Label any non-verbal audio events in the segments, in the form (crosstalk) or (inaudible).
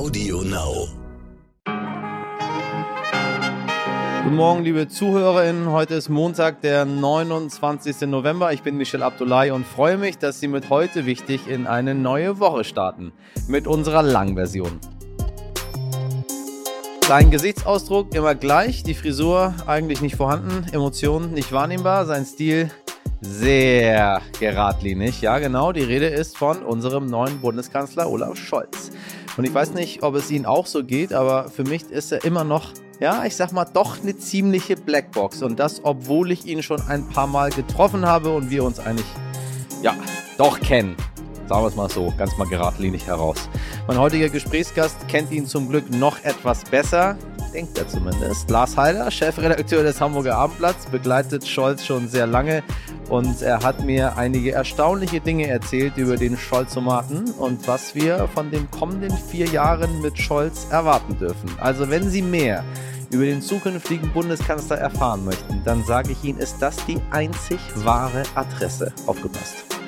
Audio Now. Guten Morgen, liebe ZuhörerInnen. Heute ist Montag, der 29. November. Ich bin Michel Abdullahi und freue mich, dass Sie mit heute wichtig in eine neue Woche starten. Mit unserer Langversion. Sein Gesichtsausdruck immer gleich, die Frisur eigentlich nicht vorhanden, Emotionen nicht wahrnehmbar, sein Stil sehr geradlinig. Ja, genau, die Rede ist von unserem neuen Bundeskanzler Olaf Scholz. Und ich weiß nicht, ob es Ihnen auch so geht, aber für mich ist er immer noch, ja, ich sag mal, doch eine ziemliche Blackbox. Und das, obwohl ich ihn schon ein paar Mal getroffen habe und wir uns eigentlich, ja, doch kennen. Sagen wir es mal so, ganz mal geradlinig heraus. Mein heutiger Gesprächsgast kennt ihn zum Glück noch etwas besser denkt er zumindest. Lars Heider, Chefredakteur des Hamburger Abendblatts, begleitet Scholz schon sehr lange und er hat mir einige erstaunliche Dinge erzählt über den Scholzomaten und was wir von den kommenden vier Jahren mit Scholz erwarten dürfen. Also wenn Sie mehr über den zukünftigen Bundeskanzler erfahren möchten, dann sage ich Ihnen, ist das die einzig wahre Adresse. Aufgepasst.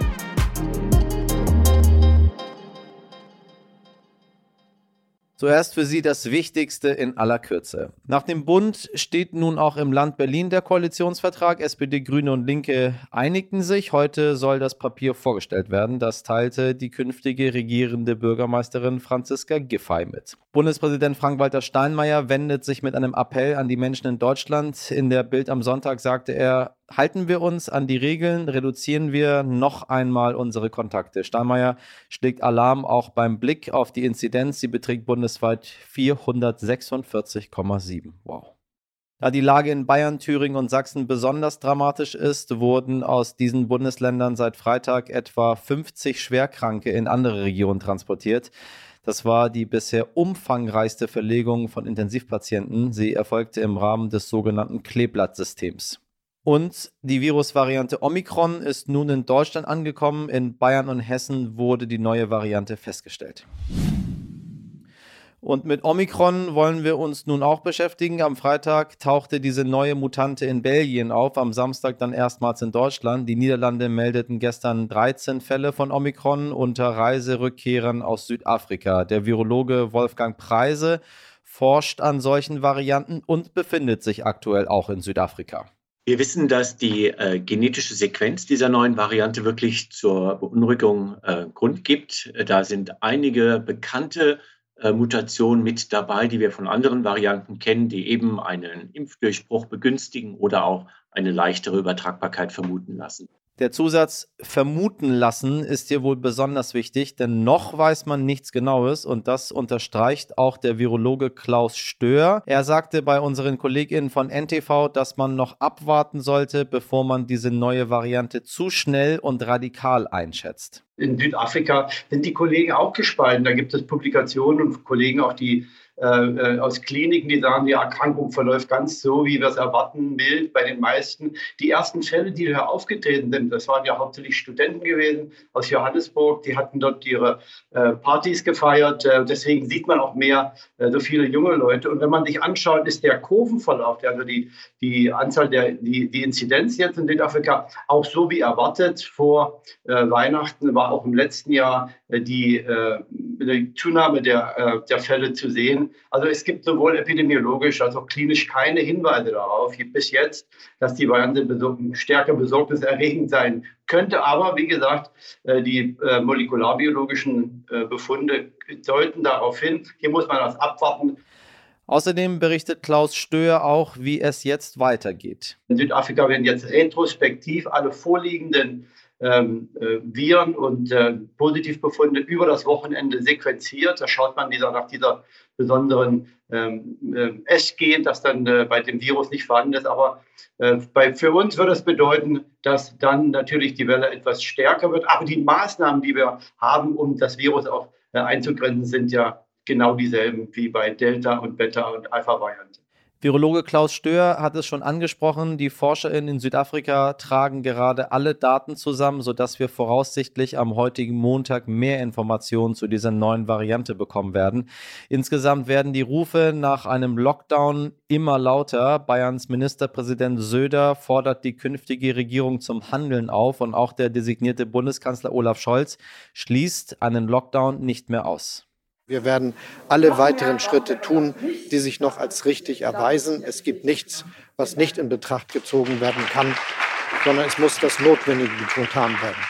Zuerst für Sie das Wichtigste in aller Kürze. Nach dem Bund steht nun auch im Land Berlin der Koalitionsvertrag. SPD, Grüne und Linke einigten sich. Heute soll das Papier vorgestellt werden. Das teilte die künftige regierende Bürgermeisterin Franziska Giffey mit. Bundespräsident Frank-Walter Steinmeier wendet sich mit einem Appell an die Menschen in Deutschland. In der Bild am Sonntag sagte er, halten wir uns an die Regeln, reduzieren wir noch einmal unsere Kontakte. Steinmeier schlägt Alarm auch beim Blick auf die Inzidenz. Sie beträgt bundesweit 446,7. Wow. Da die Lage in Bayern, Thüringen und Sachsen besonders dramatisch ist, wurden aus diesen Bundesländern seit Freitag etwa 50 Schwerkranke in andere Regionen transportiert. Das war die bisher umfangreichste Verlegung von Intensivpatienten. Sie erfolgte im Rahmen des sogenannten Kleeblattsystems. Und die Virusvariante Omikron ist nun in Deutschland angekommen. In Bayern und Hessen wurde die neue Variante festgestellt. Und mit Omikron wollen wir uns nun auch beschäftigen. Am Freitag tauchte diese neue Mutante in Belgien auf, am Samstag dann erstmals in Deutschland. Die Niederlande meldeten gestern 13 Fälle von Omikron unter Reiserückkehrern aus Südafrika. Der Virologe Wolfgang Preise forscht an solchen Varianten und befindet sich aktuell auch in Südafrika. Wir wissen, dass die äh, genetische Sequenz dieser neuen Variante wirklich zur Beunruhigung äh, Grund gibt. Da sind einige bekannte äh, Mutationen mit dabei, die wir von anderen Varianten kennen, die eben einen Impfdurchbruch begünstigen oder auch eine leichtere Übertragbarkeit vermuten lassen. Der Zusatz vermuten lassen ist hier wohl besonders wichtig, denn noch weiß man nichts Genaues und das unterstreicht auch der Virologe Klaus Stör. Er sagte bei unseren KollegInnen von NTV, dass man noch abwarten sollte, bevor man diese neue Variante zu schnell und radikal einschätzt. In Südafrika sind die Kollegen auch gespalten. Da gibt es Publikationen und Kollegen auch, die äh, äh, aus Kliniken, die sagen, die Erkrankung verläuft ganz so, wie wir es erwarten, mild bei den meisten. Die ersten Fälle, die hier aufgetreten sind, das waren ja hauptsächlich Studenten gewesen aus Johannesburg, die hatten dort ihre äh, Partys gefeiert. Äh, deswegen sieht man auch mehr äh, so viele junge Leute. Und wenn man sich anschaut, ist der Kurvenverlauf, also die, die Anzahl der, die, die Inzidenz jetzt in Südafrika auch so wie erwartet vor äh, Weihnachten, war auch im letzten Jahr die, die Zunahme der, der Fälle zu sehen. Also es gibt sowohl epidemiologisch als auch klinisch keine Hinweise darauf, bis jetzt, dass die Variante stärker besorgniserregend sein könnte. Aber wie gesagt, äh, die äh, molekularbiologischen äh, Befunde deuten darauf hin. Hier muss man das abwarten. Außerdem berichtet Klaus Stöhr auch, wie es jetzt weitergeht. In Südafrika werden jetzt retrospektiv alle vorliegenden ähm, äh, Viren und äh, Positivbefunde über das Wochenende sequenziert. Da schaut man dieser, nach dieser besonderen ähm, äh, S-Gen, das dann äh, bei dem Virus nicht vorhanden ist. Aber äh, bei, für uns würde es bedeuten, dass dann natürlich die Welle etwas stärker wird. Aber die Maßnahmen, die wir haben, um das Virus auch äh, einzugrenzen, sind ja genau dieselben wie bei Delta und Beta und Alpha-Variante. Virologe Klaus Stör hat es schon angesprochen. Die ForscherInnen in Südafrika tragen gerade alle Daten zusammen, sodass wir voraussichtlich am heutigen Montag mehr Informationen zu dieser neuen Variante bekommen werden. Insgesamt werden die Rufe nach einem Lockdown immer lauter. Bayerns Ministerpräsident Söder fordert die künftige Regierung zum Handeln auf und auch der designierte Bundeskanzler Olaf Scholz schließt einen Lockdown nicht mehr aus. Wir werden alle weiteren Schritte tun, die sich noch als richtig erweisen. Es gibt nichts, was nicht in Betracht gezogen werden kann, sondern es muss das Notwendige getan werden.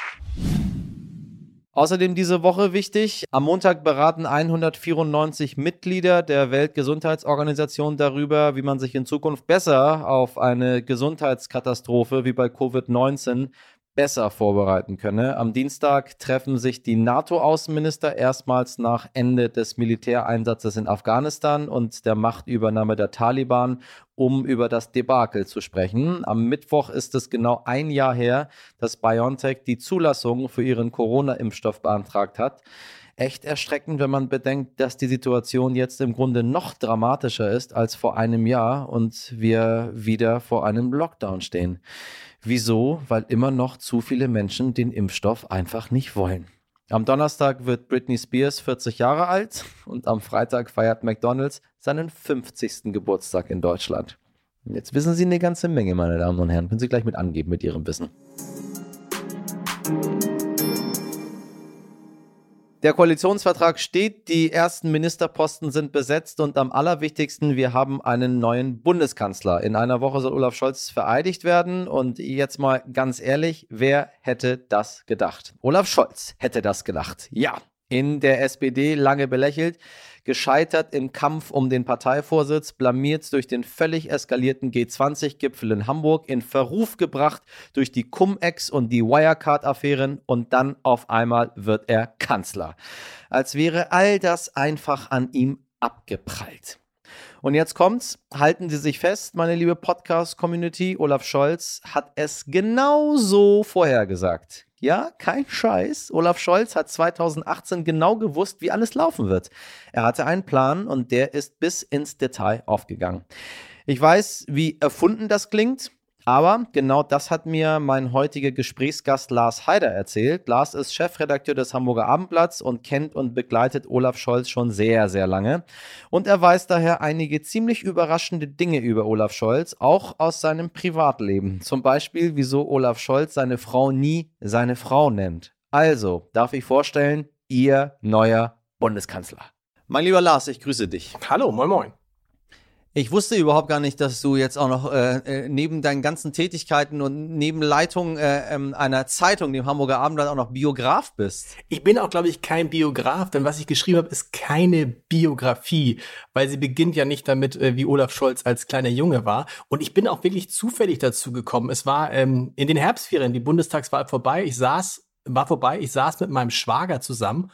Außerdem diese Woche wichtig, am Montag beraten 194 Mitglieder der Weltgesundheitsorganisation darüber, wie man sich in Zukunft besser auf eine Gesundheitskatastrophe wie bei Covid-19 besser vorbereiten könne. Am Dienstag treffen sich die NATO-Außenminister erstmals nach Ende des Militäreinsatzes in Afghanistan und der Machtübernahme der Taliban, um über das Debakel zu sprechen. Am Mittwoch ist es genau ein Jahr her, dass BioNTech die Zulassung für ihren Corona-Impfstoff beantragt hat. Echt erschreckend, wenn man bedenkt, dass die Situation jetzt im Grunde noch dramatischer ist als vor einem Jahr und wir wieder vor einem Lockdown stehen. Wieso? Weil immer noch zu viele Menschen den Impfstoff einfach nicht wollen. Am Donnerstag wird Britney Spears 40 Jahre alt und am Freitag feiert McDonald's seinen 50. Geburtstag in Deutschland. Jetzt wissen Sie eine ganze Menge, meine Damen und Herren. Können Sie gleich mit angeben mit Ihrem Wissen. Der Koalitionsvertrag steht, die ersten Ministerposten sind besetzt und am allerwichtigsten, wir haben einen neuen Bundeskanzler. In einer Woche soll Olaf Scholz vereidigt werden und jetzt mal ganz ehrlich, wer hätte das gedacht? Olaf Scholz hätte das gedacht. Ja, in der SPD lange belächelt gescheitert im Kampf um den Parteivorsitz, blamiert durch den völlig eskalierten G20-Gipfel in Hamburg, in Verruf gebracht durch die Cum-Ex und die Wirecard-Affären und dann auf einmal wird er Kanzler. Als wäre all das einfach an ihm abgeprallt. Und jetzt kommt's, halten Sie sich fest, meine liebe Podcast-Community, Olaf Scholz hat es genau so vorhergesagt. Ja, kein Scheiß. Olaf Scholz hat 2018 genau gewusst, wie alles laufen wird. Er hatte einen Plan und der ist bis ins Detail aufgegangen. Ich weiß, wie erfunden das klingt. Aber genau das hat mir mein heutiger Gesprächsgast Lars Heider erzählt. Lars ist Chefredakteur des Hamburger Abendblatts und kennt und begleitet Olaf Scholz schon sehr, sehr lange. Und er weiß daher einige ziemlich überraschende Dinge über Olaf Scholz, auch aus seinem Privatleben. Zum Beispiel, wieso Olaf Scholz seine Frau nie seine Frau nennt. Also, darf ich vorstellen, Ihr neuer Bundeskanzler. Mein lieber Lars, ich grüße dich. Hallo, moin moin. Ich wusste überhaupt gar nicht, dass du jetzt auch noch äh, äh, neben deinen ganzen Tätigkeiten und neben Leitung äh, ähm, einer Zeitung, dem Hamburger Abendblatt, auch noch Biograf bist. Ich bin auch, glaube ich, kein Biograf, denn was ich geschrieben habe, ist keine Biografie, weil sie beginnt ja nicht damit, äh, wie Olaf Scholz als kleiner Junge war. Und ich bin auch wirklich zufällig dazu gekommen. Es war ähm, in den Herbstferien, die Bundestagswahl vorbei. Ich saß, war vorbei, ich saß mit meinem Schwager zusammen,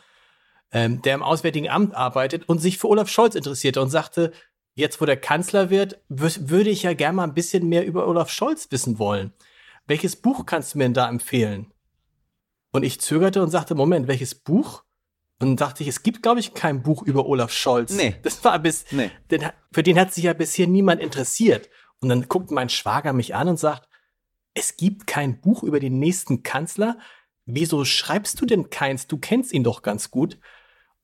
ähm, der im Auswärtigen Amt arbeitet und sich für Olaf Scholz interessierte und sagte, jetzt wo der Kanzler wird, würde ich ja gerne mal ein bisschen mehr über Olaf Scholz wissen wollen. Welches Buch kannst du mir denn da empfehlen? Und ich zögerte und sagte, Moment, welches Buch? Und dann dachte ich, es gibt, glaube ich, kein Buch über Olaf Scholz. Nee. Das war bis, nee. Den, für den hat sich ja bisher niemand interessiert. Und dann guckt mein Schwager mich an und sagt, es gibt kein Buch über den nächsten Kanzler. Wieso schreibst du denn keins? Du kennst ihn doch ganz gut.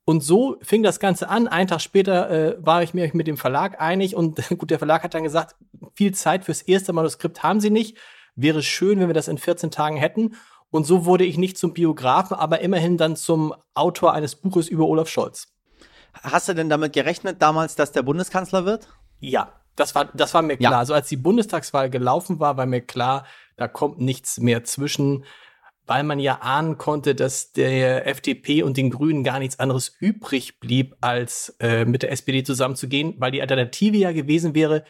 Und so fing das Ganze an. Einen Tag später äh, war ich mir mit dem Verlag einig und (laughs) gut, der Verlag hat dann gesagt, viel Zeit fürs erste Manuskript haben sie nicht. Wäre schön, wenn wir das in 14 Tagen hätten. Und so wurde ich nicht zum Biografen, aber immerhin dann zum Autor eines Buches über Olaf Scholz. Hast du denn damit gerechnet damals, dass der Bundeskanzler wird? Ja, das war, das war mir klar. Ja. Also als die Bundestagswahl gelaufen war, war mir klar, da kommt nichts mehr zwischen weil man ja ahnen konnte, dass der FDP und den Grünen gar nichts anderes übrig blieb, als äh, mit der SPD zusammenzugehen, weil die Alternative ja gewesen wäre,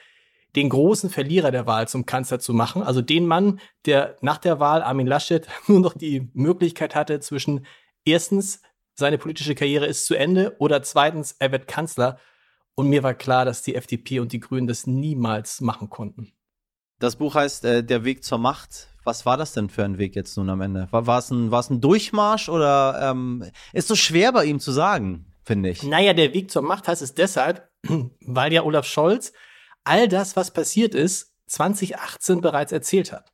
den großen Verlierer der Wahl zum Kanzler zu machen, also den Mann, der nach der Wahl Armin Laschet (laughs) nur noch die Möglichkeit hatte zwischen erstens seine politische Karriere ist zu Ende oder zweitens er wird Kanzler und mir war klar, dass die FDP und die Grünen das niemals machen konnten. Das Buch heißt äh, Der Weg zur Macht. Was war das denn für ein Weg jetzt nun am Ende? War, war es ein, war's ein Durchmarsch oder ähm, ist so schwer bei ihm zu sagen, finde ich? Naja, der Weg zur Macht heißt es deshalb, (clears throat) weil ja Olaf Scholz all das, was passiert ist, 2018 bereits erzählt hat.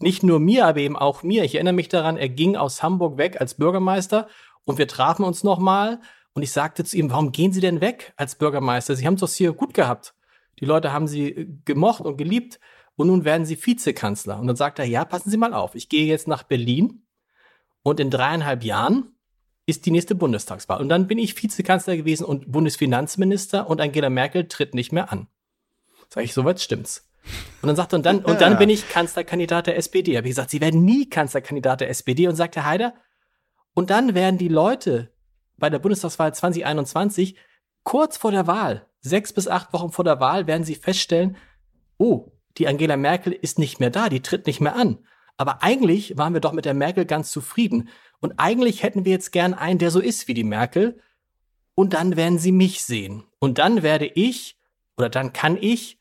Nicht nur mir, aber eben auch mir. Ich erinnere mich daran, er ging aus Hamburg weg als Bürgermeister und wir trafen uns nochmal und ich sagte zu ihm, warum gehen Sie denn weg als Bürgermeister? Sie haben es doch hier gut gehabt. Die Leute haben Sie äh, gemocht und geliebt und nun werden Sie Vizekanzler. Und dann sagt er, ja, passen Sie mal auf, ich gehe jetzt nach Berlin und in dreieinhalb Jahren ist die nächste Bundestagswahl. Und dann bin ich Vizekanzler gewesen und Bundesfinanzminister und Angela Merkel tritt nicht mehr an. Sag ich, soweit stimmt's. Und dann sagte, und dann, und dann bin ich Kanzlerkandidat der SPD. Habe ich gesagt, Sie werden nie Kanzlerkandidat der SPD. Und sagte Heider, und dann werden die Leute bei der Bundestagswahl 2021 kurz vor der Wahl, sechs bis acht Wochen vor der Wahl, werden sie feststellen, oh, die Angela Merkel ist nicht mehr da, die tritt nicht mehr an. Aber eigentlich waren wir doch mit der Merkel ganz zufrieden. Und eigentlich hätten wir jetzt gern einen, der so ist wie die Merkel. Und dann werden sie mich sehen. Und dann werde ich, oder dann kann ich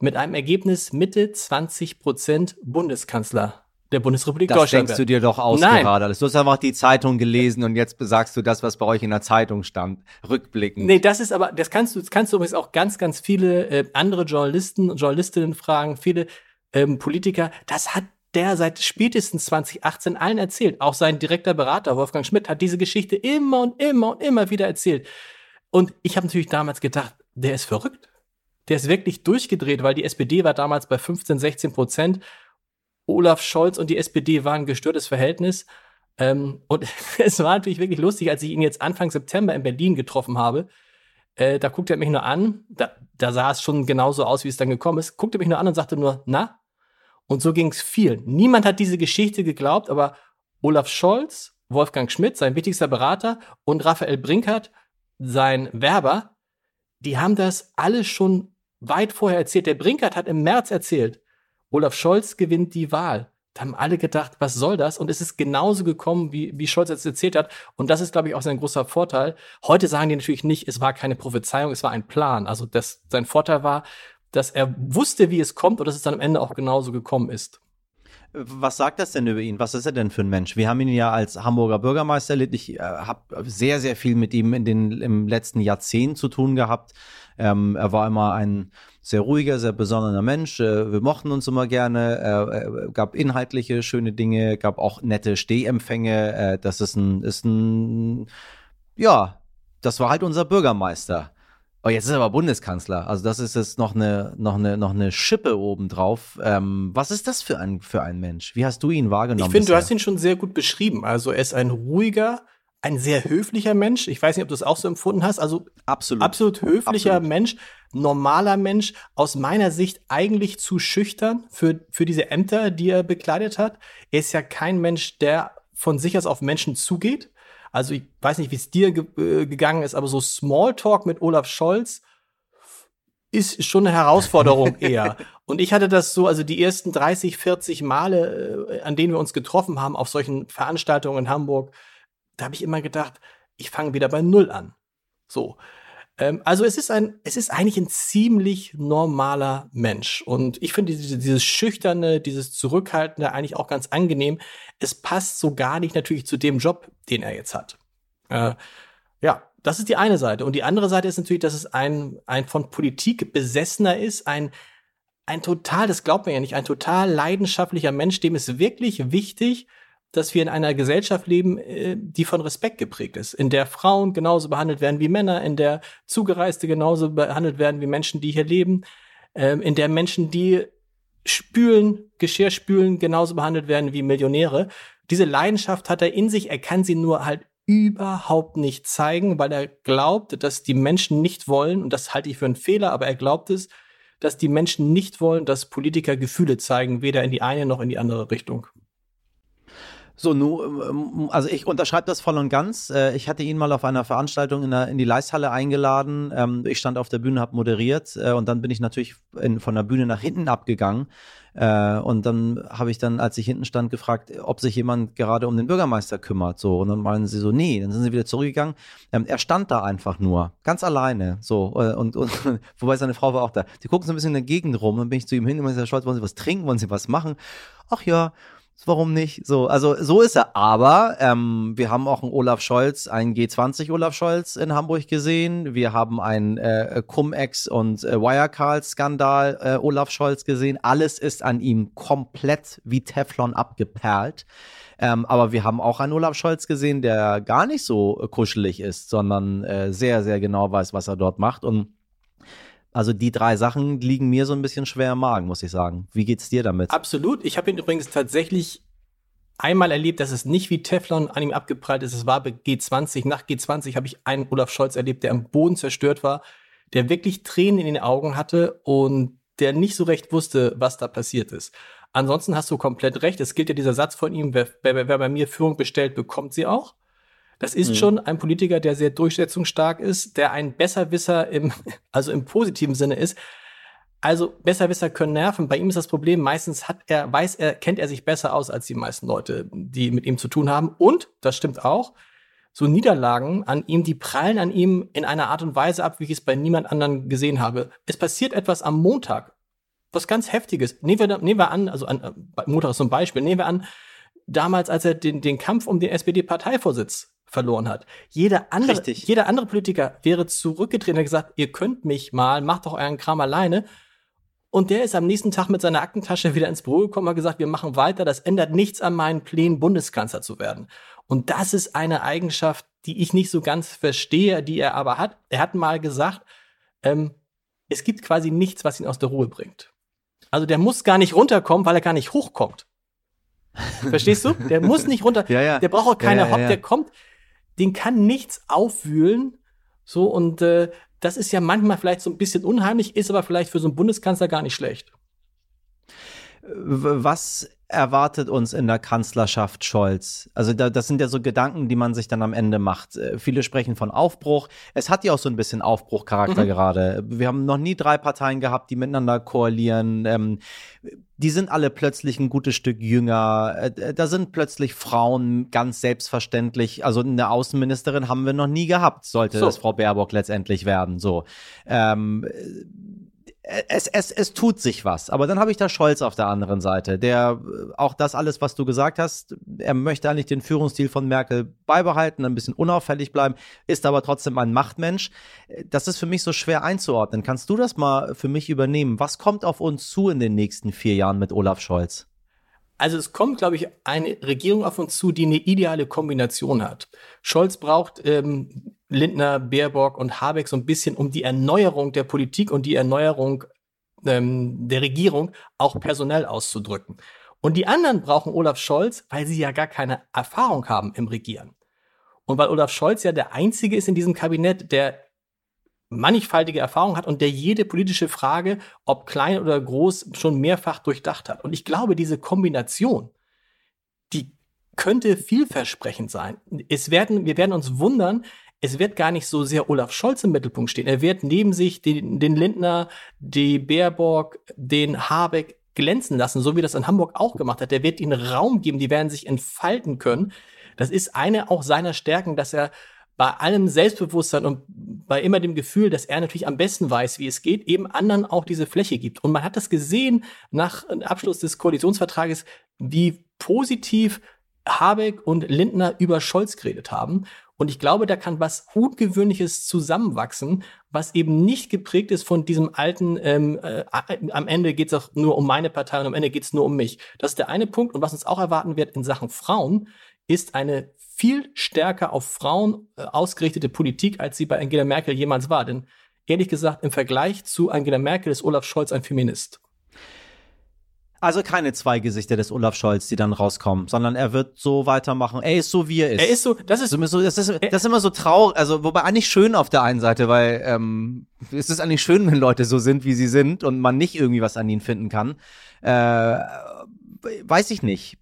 mit einem Ergebnis Mitte 20 Prozent Bundeskanzler der Bundesrepublik das Deutschland. Das denkst du dir doch aus Nein. gerade. Du hast einfach die Zeitung gelesen und jetzt besagst du das, was bei euch in der Zeitung stand, rückblickend. Nee, das ist aber, das kannst du, das kannst du übrigens auch ganz, ganz viele äh, andere Journalisten und Journalistinnen fragen, viele ähm, Politiker. Das hat der seit spätestens 2018 allen erzählt. Auch sein direkter Berater Wolfgang Schmidt hat diese Geschichte immer und immer und immer wieder erzählt. Und ich habe natürlich damals gedacht, der ist verrückt. Der ist wirklich durchgedreht, weil die SPD war damals bei 15, 16 Prozent. Olaf Scholz und die SPD waren ein gestörtes Verhältnis. Ähm, und (laughs) es war natürlich wirklich lustig, als ich ihn jetzt Anfang September in Berlin getroffen habe. Äh, da guckte er mich nur an. Da, da sah es schon genauso aus, wie es dann gekommen ist. Guckte mich nur an und sagte nur, na? Und so ging es vielen. Niemand hat diese Geschichte geglaubt, aber Olaf Scholz, Wolfgang Schmidt, sein wichtigster Berater, und Raphael Brinkert, sein Werber, die haben das alles schon weit vorher erzählt. Der Brinkert hat im März erzählt, Olaf Scholz gewinnt die Wahl. Da haben alle gedacht, was soll das? Und es ist genauso gekommen, wie, wie Scholz jetzt erzählt hat. Und das ist, glaube ich, auch sein großer Vorteil. Heute sagen die natürlich nicht, es war keine Prophezeiung, es war ein Plan. Also das, sein Vorteil war, dass er wusste, wie es kommt und dass es dann am Ende auch genauso gekommen ist. Was sagt das denn über ihn? Was ist er denn für ein Mensch? Wir haben ihn ja als Hamburger Bürgermeister erlebt. Ich äh, habe sehr, sehr viel mit ihm in den, im letzten Jahrzehnt zu tun gehabt. Ähm, er war immer ein sehr ruhiger, sehr besonnener Mensch. Äh, wir mochten uns immer gerne. Äh, gab inhaltliche schöne Dinge, gab auch nette Stehempfänge. Äh, das ist ein, ist ein, ja, das war halt unser Bürgermeister. Oh, jetzt ist er aber Bundeskanzler. Also das ist jetzt noch eine, noch eine, noch eine Schippe obendrauf. Ähm, was ist das für ein, für ein Mensch? Wie hast du ihn wahrgenommen? Ich finde, du hast ihn schon sehr gut beschrieben. Also er ist ein ruhiger, ein sehr höflicher Mensch. Ich weiß nicht, ob du es auch so empfunden hast. Also absolut, absolut höflicher Absolut. Mensch, normaler Mensch. Aus meiner Sicht eigentlich zu schüchtern für, für diese Ämter, die er bekleidet hat. Er ist ja kein Mensch, der von sich aus auf Menschen zugeht. Also ich weiß nicht, wie es dir ge äh, gegangen ist, aber so Smalltalk mit Olaf Scholz ist schon eine Herausforderung (laughs) eher. Und ich hatte das so, also die ersten 30, 40 Male, äh, an denen wir uns getroffen haben auf solchen Veranstaltungen in Hamburg, da habe ich immer gedacht, ich fange wieder bei Null an. So. Ähm, also es ist ein, es ist eigentlich ein ziemlich normaler Mensch. Und ich finde diese, dieses Schüchterne, dieses Zurückhaltende eigentlich auch ganz angenehm. Es passt so gar nicht natürlich zu dem Job, den er jetzt hat. Äh, ja, das ist die eine Seite. Und die andere Seite ist natürlich, dass es ein, ein von Politik besessener ist, ein, ein total, das glaubt man ja nicht, ein total leidenschaftlicher Mensch, dem ist wirklich wichtig, dass wir in einer Gesellschaft leben, äh, die von Respekt geprägt ist, in der Frauen genauso behandelt werden wie Männer, in der Zugereiste genauso behandelt werden wie Menschen, die hier leben, ähm, in der Menschen, die spülen, Geschirr spülen, genauso behandelt werden wie Millionäre. Diese Leidenschaft hat er in sich, er kann sie nur halt überhaupt nicht zeigen, weil er glaubt, dass die Menschen nicht wollen, und das halte ich für einen Fehler, aber er glaubt es, dass die Menschen nicht wollen, dass Politiker Gefühle zeigen, weder in die eine noch in die andere Richtung. So, nu, also ich unterschreibe das voll und ganz. Äh, ich hatte ihn mal auf einer Veranstaltung in, der, in die Leishalle eingeladen. Ähm, ich stand auf der Bühne, habe moderiert äh, und dann bin ich natürlich in, von der Bühne nach hinten abgegangen. Äh, und dann habe ich dann, als ich hinten stand, gefragt, ob sich jemand gerade um den Bürgermeister kümmert. So, und dann meinen sie so, nee, dann sind sie wieder zurückgegangen. Ähm, er stand da einfach nur, ganz alleine. So, und, und (laughs) wobei seine Frau war auch da. Die gucken so ein bisschen in der Gegend rum. Dann bin ich zu ihm hin und gesagt, Scholz, wollen Sie was trinken? Wollen Sie was machen? Ach ja, warum nicht? So, also so ist er. Aber ähm, wir haben auch einen Olaf Scholz, einen G20 Olaf Scholz in Hamburg gesehen. Wir haben einen äh, Cum-Ex und äh, Wirecard-Skandal äh, Olaf Scholz gesehen. Alles ist an ihm komplett wie Teflon abgeperlt. Ähm, aber wir haben auch einen Olaf Scholz gesehen, der gar nicht so kuschelig ist, sondern äh, sehr, sehr genau weiß, was er dort macht. Und also die drei Sachen liegen mir so ein bisschen schwer im Magen, muss ich sagen. Wie geht's dir damit? Absolut. Ich habe ihn übrigens tatsächlich einmal erlebt, dass es nicht wie Teflon an ihm abgeprallt ist. Es war bei G20. Nach G20 habe ich einen Olaf Scholz erlebt, der am Boden zerstört war, der wirklich Tränen in den Augen hatte und der nicht so recht wusste, was da passiert ist. Ansonsten hast du komplett recht. Es gilt ja dieser Satz von ihm, wer, wer, wer bei mir Führung bestellt, bekommt sie auch. Das ist mhm. schon ein Politiker, der sehr durchsetzungsstark ist, der ein Besserwisser im, (laughs) also im positiven Sinne ist. Also Besserwisser können nerven. Bei ihm ist das Problem, meistens hat er, weiß er, kennt er sich besser aus als die meisten Leute, die mit ihm zu tun haben. Und, das stimmt auch, so Niederlagen an ihm, die prallen an ihm in einer Art und Weise ab, wie ich es bei niemand anderen gesehen habe. Es passiert etwas am Montag, was ganz Heftiges. Nehmen wir, nehmen wir an, also an, Montag ist so ein Beispiel, nehmen wir an, damals, als er den, den Kampf um den SPD-Parteivorsitz verloren hat. Jeder andere, Richtig. jeder andere Politiker wäre zurückgetreten und gesagt, ihr könnt mich mal, macht doch euren Kram alleine. Und der ist am nächsten Tag mit seiner Aktentasche wieder ins Büro gekommen und hat gesagt, wir machen weiter, das ändert nichts an meinen Plänen, Bundeskanzler zu werden. Und das ist eine Eigenschaft, die ich nicht so ganz verstehe, die er aber hat. Er hat mal gesagt, ähm, es gibt quasi nichts, was ihn aus der Ruhe bringt. Also der muss gar nicht runterkommen, weil er gar nicht hochkommt. (laughs) Verstehst du? Der muss nicht runter. ja, ja. Der braucht auch keine ja, ja, ja. Der kommt, den kann nichts aufwühlen. So, und äh, das ist ja manchmal vielleicht so ein bisschen unheimlich, ist aber vielleicht für so einen Bundeskanzler gar nicht schlecht. Was erwartet uns in der Kanzlerschaft Scholz? Also da, das sind ja so Gedanken, die man sich dann am Ende macht. Äh, viele sprechen von Aufbruch. Es hat ja auch so ein bisschen Aufbruchcharakter mhm. gerade. Wir haben noch nie drei Parteien gehabt, die miteinander koalieren. Ähm, die sind alle plötzlich ein gutes Stück jünger. Äh, da sind plötzlich Frauen ganz selbstverständlich. Also eine Außenministerin haben wir noch nie gehabt, sollte so. das Frau Baerbock letztendlich werden. So. Ähm, es, es, es tut sich was. Aber dann habe ich da Scholz auf der anderen Seite, der äh, auch das alles, was du gesagt hast, er möchte eigentlich den Führungsstil von Merkel beibehalten, ein bisschen unauffällig bleiben, ist aber trotzdem ein Machtmensch. Das ist für mich so schwer einzuordnen. Kannst du das mal für mich übernehmen? Was kommt auf uns zu in den nächsten vier Jahren mit Olaf Scholz? Also es kommt, glaube ich, eine Regierung auf uns zu, die eine ideale Kombination hat. Scholz braucht ähm, Lindner, Baerbock und Habeck so ein bisschen um die Erneuerung der Politik und die Erneuerung ähm, der Regierung auch personell auszudrücken. Und die anderen brauchen Olaf Scholz, weil sie ja gar keine Erfahrung haben im Regieren. Und weil Olaf Scholz ja der Einzige ist in diesem Kabinett, der mannigfaltige Erfahrung hat und der jede politische Frage, ob klein oder groß, schon mehrfach durchdacht hat. Und ich glaube, diese Kombination, die könnte vielversprechend sein. Es werden, wir werden uns wundern, es wird gar nicht so sehr Olaf Scholz im Mittelpunkt stehen. Er wird neben sich den, den Lindner, die Baerbock, den Habeck glänzen lassen, so wie das in Hamburg auch gemacht hat. Der wird ihnen Raum geben, die werden sich entfalten können. Das ist eine auch seiner Stärken, dass er bei allem Selbstbewusstsein und bei immer dem Gefühl, dass er natürlich am besten weiß, wie es geht, eben anderen auch diese Fläche gibt. Und man hat das gesehen nach Abschluss des Koalitionsvertrages, wie positiv Habeck und Lindner über Scholz geredet haben. Und ich glaube, da kann was Ungewöhnliches zusammenwachsen, was eben nicht geprägt ist von diesem alten, ähm, äh, am Ende geht es auch nur um meine Partei und am Ende geht es nur um mich. Das ist der eine Punkt. Und was uns auch erwarten wird in Sachen Frauen, ist eine viel stärker auf Frauen äh, ausgerichtete Politik, als sie bei Angela Merkel jemals war. Denn ehrlich gesagt, im Vergleich zu Angela Merkel ist Olaf Scholz ein Feminist. Also keine zwei Gesichter des Olaf Scholz, die dann rauskommen, sondern er wird so weitermachen. Er ist so, wie er ist. Er ist so, das ist, so, das ist, das ist immer so traurig, also wobei eigentlich schön auf der einen Seite, weil ähm, es ist eigentlich schön, wenn Leute so sind, wie sie sind und man nicht irgendwie was an ihnen finden kann. Äh, weiß ich nicht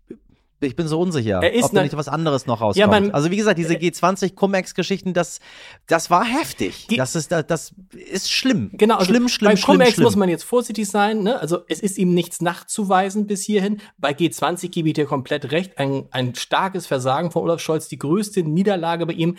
ich bin so unsicher, er ist ob da nicht was anderes noch rauskommt. Ja, man, also wie gesagt, diese G20 Cum-Ex-Geschichten, das, das war heftig. Das ist, das, ist schlimm. Genau, also schlimm, schlimm, beim schlimm, Cum-Ex muss man jetzt vorsichtig sein. Ne? Also es ist ihm nichts nachzuweisen bis hierhin. Bei G20 gebe ich dir komplett recht. Ein, ein starkes Versagen von Olaf Scholz, die größte Niederlage bei ihm.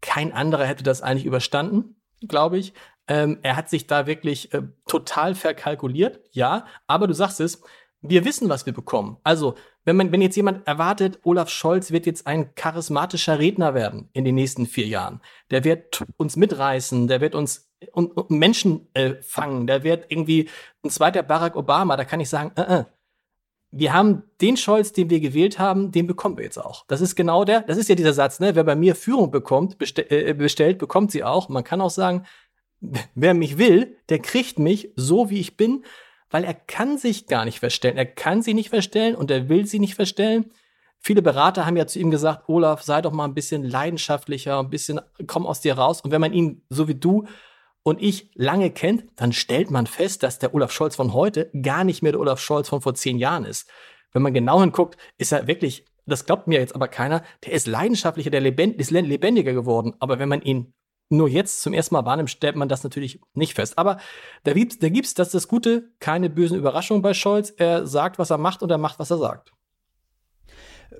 Kein anderer hätte das eigentlich überstanden, glaube ich. Ähm, er hat sich da wirklich äh, total verkalkuliert, ja. Aber du sagst es, wir wissen, was wir bekommen. Also wenn man, wenn jetzt jemand erwartet, Olaf Scholz wird jetzt ein charismatischer Redner werden in den nächsten vier Jahren, der wird uns mitreißen, der wird uns und, und Menschen äh, fangen, der wird irgendwie ein zweiter Barack Obama, da kann ich sagen, äh, äh, wir haben den Scholz, den wir gewählt haben, den bekommen wir jetzt auch. Das ist genau der, das ist ja dieser Satz, ne? Wer bei mir Führung bekommt, bestell, äh, bestellt, bekommt sie auch. Man kann auch sagen, (laughs) wer mich will, der kriegt mich so, wie ich bin weil er kann sich gar nicht verstellen. Er kann sie nicht verstellen und er will sie nicht verstellen. Viele Berater haben ja zu ihm gesagt, Olaf, sei doch mal ein bisschen leidenschaftlicher, ein bisschen, komm aus dir raus. Und wenn man ihn, so wie du und ich, lange kennt, dann stellt man fest, dass der Olaf Scholz von heute gar nicht mehr der Olaf Scholz von vor zehn Jahren ist. Wenn man genau hinguckt, ist er wirklich, das glaubt mir jetzt aber keiner, der ist leidenschaftlicher, der lebend, ist lebendiger geworden. Aber wenn man ihn nur jetzt zum ersten Mal wahrnimmt, stellt man das natürlich nicht fest. Aber da gibt's, da gibt's, das ist das Gute, keine bösen Überraschungen bei Scholz. Er sagt, was er macht und er macht, was er sagt.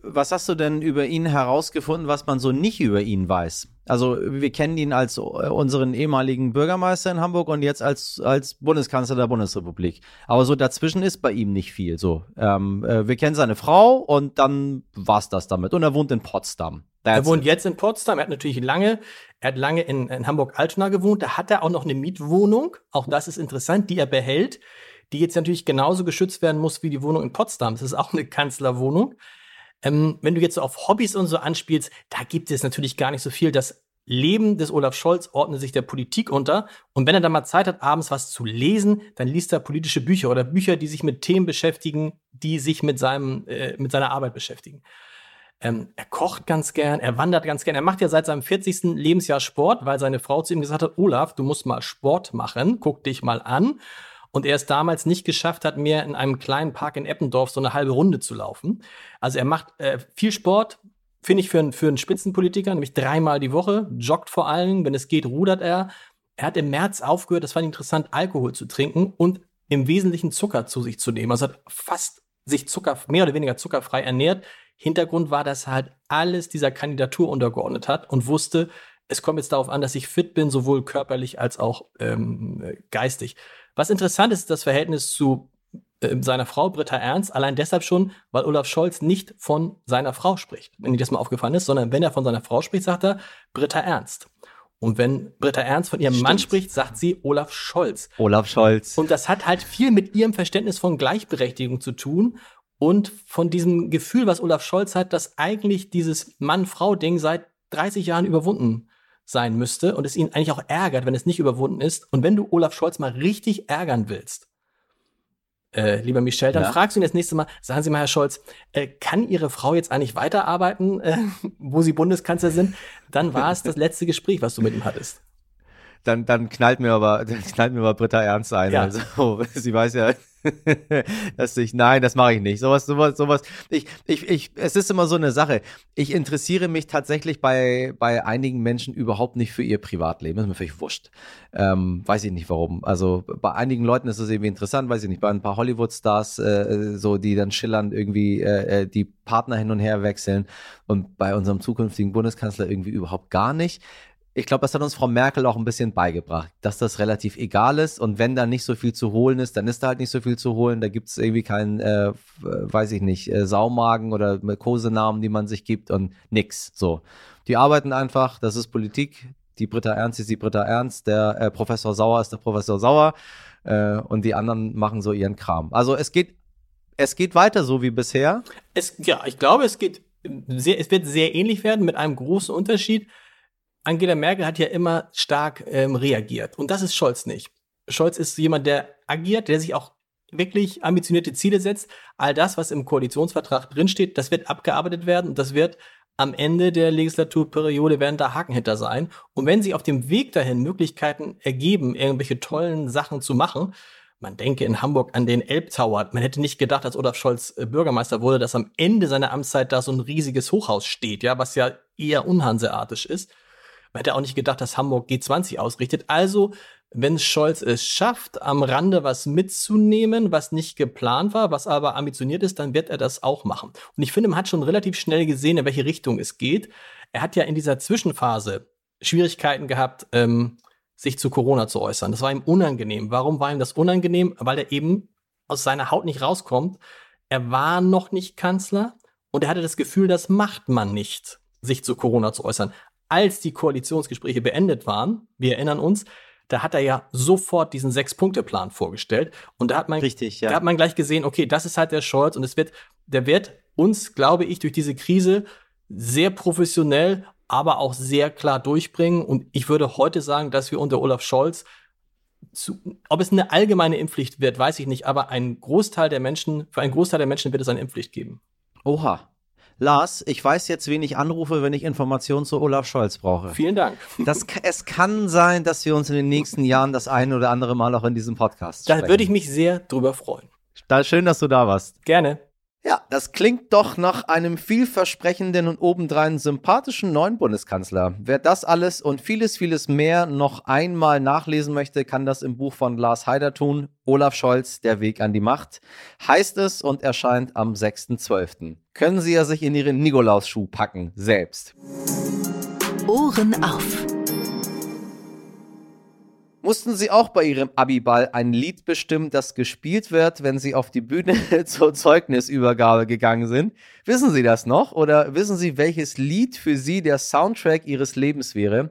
Was hast du denn über ihn herausgefunden, was man so nicht über ihn weiß? Also wir kennen ihn als äh, unseren ehemaligen Bürgermeister in Hamburg und jetzt als, als Bundeskanzler der Bundesrepublik. Aber so dazwischen ist bei ihm nicht viel. So, ähm, äh, wir kennen seine Frau und dann war's das damit. Und er wohnt in Potsdam. That's er wohnt it. jetzt in Potsdam. Er hat natürlich lange, er hat lange in, in Hamburg-Altona gewohnt. Da hat er auch noch eine Mietwohnung. Auch das ist interessant, die er behält, die jetzt natürlich genauso geschützt werden muss wie die Wohnung in Potsdam. Das ist auch eine Kanzlerwohnung. Ähm, wenn du jetzt so auf Hobbys und so anspielst, da gibt es natürlich gar nicht so viel. Das Leben des Olaf Scholz ordnet sich der Politik unter. Und wenn er dann mal Zeit hat, abends was zu lesen, dann liest er politische Bücher oder Bücher, die sich mit Themen beschäftigen, die sich mit, seinem, äh, mit seiner Arbeit beschäftigen. Ähm, er kocht ganz gern, er wandert ganz gern. Er macht ja seit seinem 40. Lebensjahr Sport, weil seine Frau zu ihm gesagt hat, Olaf, du musst mal Sport machen, guck dich mal an und er es damals nicht geschafft hat, mehr in einem kleinen Park in Eppendorf so eine halbe Runde zu laufen. Also er macht äh, viel Sport, finde ich für, einen für einen Spitzenpolitiker, nämlich dreimal die Woche, joggt vor allem, wenn es geht, rudert er. Er hat im März aufgehört, das fand ich interessant, Alkohol zu trinken und im Wesentlichen Zucker zu sich zu nehmen. Also hat fast sich Zucker, mehr oder weniger zuckerfrei ernährt. Hintergrund war, dass er halt alles dieser Kandidatur untergeordnet hat und wusste, es kommt jetzt darauf an, dass ich fit bin, sowohl körperlich als auch ähm, geistig. Was interessant ist, ist das Verhältnis zu äh, seiner Frau Britta Ernst, allein deshalb schon, weil Olaf Scholz nicht von seiner Frau spricht, wenn dir das mal aufgefallen ist, sondern wenn er von seiner Frau spricht, sagt er Britta Ernst. Und wenn Britta Ernst von ihrem Stimmt. Mann spricht, sagt sie Olaf Scholz. Olaf Scholz. Und das hat halt viel mit ihrem Verständnis von Gleichberechtigung zu tun und von diesem Gefühl, was Olaf Scholz hat, dass eigentlich dieses Mann-Frau-Ding seit 30 Jahren überwunden sein müsste und es ihn eigentlich auch ärgert, wenn es nicht überwunden ist. Und wenn du Olaf Scholz mal richtig ärgern willst, äh, lieber Michel, dann ja. fragst du ihn das nächste Mal, sagen Sie mal, Herr Scholz, äh, kann Ihre Frau jetzt eigentlich weiterarbeiten, äh, (laughs) wo Sie Bundeskanzler sind? Dann war es das letzte Gespräch, was du mit ihm hattest dann, dann knallt mir aber, dann knallt mir aber Britta ernst ein. Ja. Also, (laughs) sie weiß ja, (laughs) dass ich, nein, das mache ich nicht. Sowas, sowas, sowas. Ich, ich, ich, es ist immer so eine Sache. Ich interessiere mich tatsächlich bei, bei einigen Menschen überhaupt nicht für ihr Privatleben. Das ist mir völlig wurscht. Ähm, weiß ich nicht warum. Also bei einigen Leuten ist es irgendwie interessant, weiß ich nicht. Bei ein paar Hollywood-Stars, äh, so, die dann schillern irgendwie äh, äh die Partner hin und her wechseln. Und bei unserem zukünftigen Bundeskanzler irgendwie überhaupt gar nicht ich glaube, das hat uns Frau Merkel auch ein bisschen beigebracht, dass das relativ egal ist und wenn da nicht so viel zu holen ist, dann ist da halt nicht so viel zu holen. Da gibt es irgendwie keinen, äh, weiß ich nicht, äh, Saumagen oder Kosenamen, die man sich gibt und nix. So. Die arbeiten einfach, das ist Politik. Die Britta Ernst ist die Britta Ernst, der äh, Professor Sauer ist der Professor Sauer äh, und die anderen machen so ihren Kram. Also es geht, es geht weiter so wie bisher. Es, ja, ich glaube, es geht sehr, es wird sehr ähnlich werden mit einem großen Unterschied Angela Merkel hat ja immer stark ähm, reagiert. Und das ist Scholz nicht. Scholz ist jemand, der agiert, der sich auch wirklich ambitionierte Ziele setzt. All das, was im Koalitionsvertrag drinsteht, das wird abgearbeitet werden und das wird am Ende der Legislaturperiode werden da Haken hinter sein. Und wenn sich auf dem Weg dahin Möglichkeiten ergeben, irgendwelche tollen Sachen zu machen, man denke in Hamburg an den Elbtower. Man hätte nicht gedacht, als Olaf Scholz äh, Bürgermeister wurde, dass am Ende seiner Amtszeit da so ein riesiges Hochhaus steht, ja, was ja eher unhanseatisch ist. Man hätte auch nicht gedacht, dass Hamburg G20 ausrichtet. Also, wenn Scholz es schafft, am Rande was mitzunehmen, was nicht geplant war, was aber ambitioniert ist, dann wird er das auch machen. Und ich finde, man hat schon relativ schnell gesehen, in welche Richtung es geht. Er hat ja in dieser Zwischenphase Schwierigkeiten gehabt, ähm, sich zu Corona zu äußern. Das war ihm unangenehm. Warum war ihm das unangenehm? Weil er eben aus seiner Haut nicht rauskommt. Er war noch nicht Kanzler und er hatte das Gefühl, das macht man nicht, sich zu Corona zu äußern als die Koalitionsgespräche beendet waren, wir erinnern uns, da hat er ja sofort diesen Sechs-Punkte-Plan vorgestellt. Und da hat man, Richtig, ja. da hat man gleich gesehen, okay, das ist halt der Scholz und es wird, der wird uns, glaube ich, durch diese Krise sehr professionell, aber auch sehr klar durchbringen. Und ich würde heute sagen, dass wir unter Olaf Scholz zu, ob es eine allgemeine Impfpflicht wird, weiß ich nicht, aber ein Großteil der Menschen, für einen Großteil der Menschen wird es eine Impfpflicht geben. Oha, Lars, ich weiß jetzt, wen ich anrufe, wenn ich Informationen zu Olaf Scholz brauche. Vielen Dank. Das, es kann sein, dass wir uns in den nächsten Jahren das eine oder andere Mal auch in diesem Podcast Da würde ich mich sehr drüber freuen. Da, schön, dass du da warst. Gerne. Ja, das klingt doch nach einem vielversprechenden und obendrein sympathischen neuen Bundeskanzler. Wer das alles und vieles, vieles mehr noch einmal nachlesen möchte, kann das im Buch von Lars Heider tun. Olaf Scholz, Der Weg an die Macht, heißt es und erscheint am 6.12. Können Sie ja sich in Ihren Nikolausschuh packen, selbst. Ohren auf. Mussten Sie auch bei Ihrem Abiball ein Lied bestimmen, das gespielt wird, wenn Sie auf die Bühne (laughs) zur Zeugnisübergabe gegangen sind? Wissen Sie das noch? Oder wissen Sie, welches Lied für Sie der Soundtrack Ihres Lebens wäre?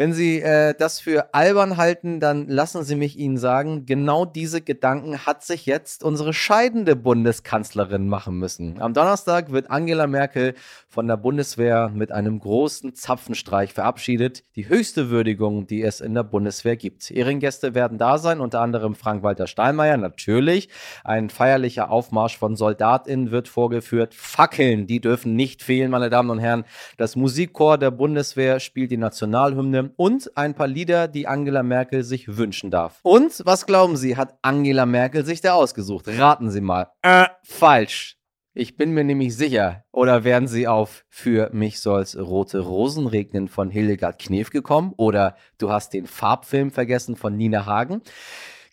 Wenn Sie äh, das für albern halten, dann lassen Sie mich Ihnen sagen, genau diese Gedanken hat sich jetzt unsere scheidende Bundeskanzlerin machen müssen. Am Donnerstag wird Angela Merkel von der Bundeswehr mit einem großen Zapfenstreich verabschiedet. Die höchste Würdigung, die es in der Bundeswehr gibt. Ehrengäste werden da sein, unter anderem Frank-Walter Steinmeier, natürlich. Ein feierlicher Aufmarsch von SoldatInnen wird vorgeführt. Fackeln, die dürfen nicht fehlen, meine Damen und Herren. Das Musikchor der Bundeswehr spielt die Nationalhymne und ein paar Lieder, die Angela Merkel sich wünschen darf. Und was glauben Sie, hat Angela Merkel sich da ausgesucht? Raten Sie mal. Äh, falsch. Ich bin mir nämlich sicher. Oder werden Sie auf Für mich soll's rote Rosen regnen von Hildegard Knef gekommen? Oder Du hast den Farbfilm vergessen von Nina Hagen?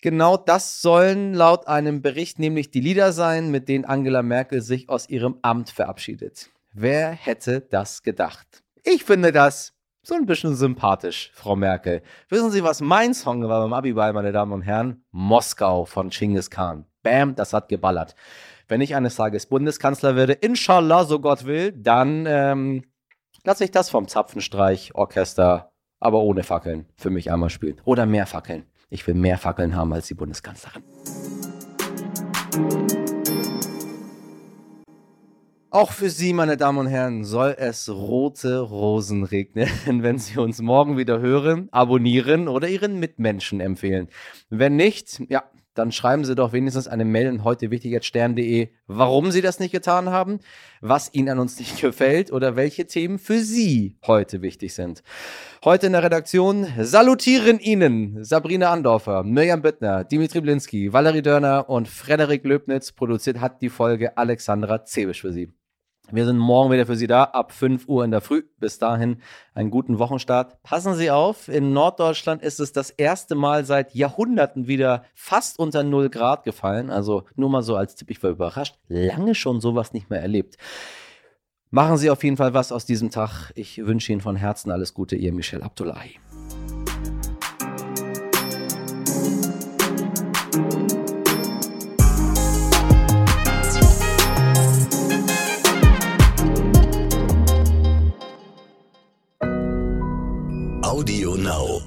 Genau das sollen laut einem Bericht nämlich die Lieder sein, mit denen Angela Merkel sich aus ihrem Amt verabschiedet. Wer hätte das gedacht? Ich finde das so ein bisschen sympathisch, Frau Merkel. Wissen Sie, was mein Song war beim Abiball, meine Damen und Herren? Moskau von Genghis Khan. Bam, das hat geballert. Wenn ich eines Tages Bundeskanzler werde, inshallah, so Gott will, dann ähm, lasse ich das vom Zapfenstreich-Orchester, aber ohne Fackeln, für mich einmal spielen. Oder mehr Fackeln. Ich will mehr Fackeln haben als die Bundeskanzlerin. Auch für Sie, meine Damen und Herren, soll es rote Rosen regnen, (laughs) wenn Sie uns morgen wieder hören, abonnieren oder Ihren Mitmenschen empfehlen. Wenn nicht, ja, dann schreiben Sie doch wenigstens eine Mail an heute stern.de, warum Sie das nicht getan haben, was Ihnen an uns nicht (laughs) gefällt oder welche Themen für Sie heute wichtig sind. Heute in der Redaktion salutieren Ihnen Sabrina Andorfer, Mirjam Büttner, Dimitri Blinski, Valerie Dörner und Frederik Löbnitz. Produziert hat die Folge Alexandra Zebisch für Sie. Wir sind morgen wieder für Sie da, ab 5 Uhr in der Früh. Bis dahin einen guten Wochenstart. Passen Sie auf, in Norddeutschland ist es das erste Mal seit Jahrhunderten wieder fast unter 0 Grad gefallen. Also nur mal so als Tipp, ich war überrascht. Lange schon sowas nicht mehr erlebt. Machen Sie auf jeden Fall was aus diesem Tag. Ich wünsche Ihnen von Herzen alles Gute, Ihr Michel Abdullahi. Audio Now.